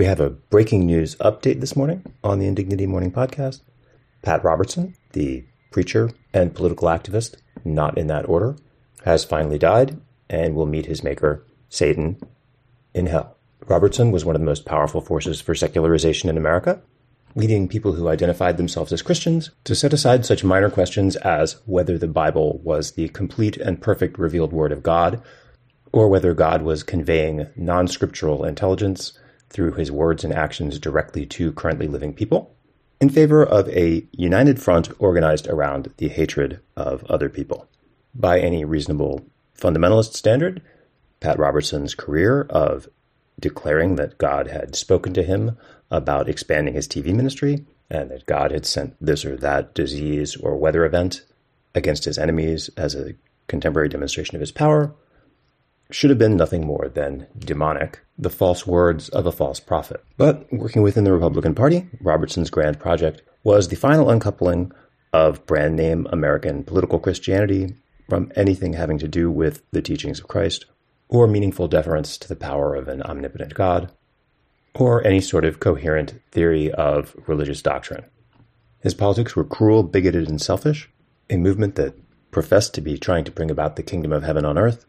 We have a breaking news update this morning on the Indignity Morning Podcast. Pat Robertson, the preacher and political activist, not in that order, has finally died and will meet his maker, Satan, in hell. Robertson was one of the most powerful forces for secularization in America, leading people who identified themselves as Christians to set aside such minor questions as whether the Bible was the complete and perfect revealed word of God, or whether God was conveying non scriptural intelligence through his words and actions directly to currently living people, in favor of a united front organized around the hatred of other people. By any reasonable fundamentalist standard, Pat Robertson's career of declaring that God had spoken to him about expanding his TV ministry and that God had sent this or that disease or weather event against his enemies as a contemporary demonstration of his power should have been nothing more than demonic, the false words of a false prophet. But working within the Republican Party, Robertson's grand project was the final uncoupling of brand name American political Christianity from anything having to do with the teachings of Christ, or meaningful deference to the power of an omnipotent God, or any sort of coherent theory of religious doctrine. His politics were cruel, bigoted, and selfish, a movement that professed to be trying to bring about the kingdom of heaven on earth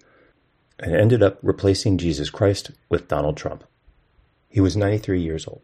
and ended up replacing Jesus Christ with Donald Trump. He was 93 years old.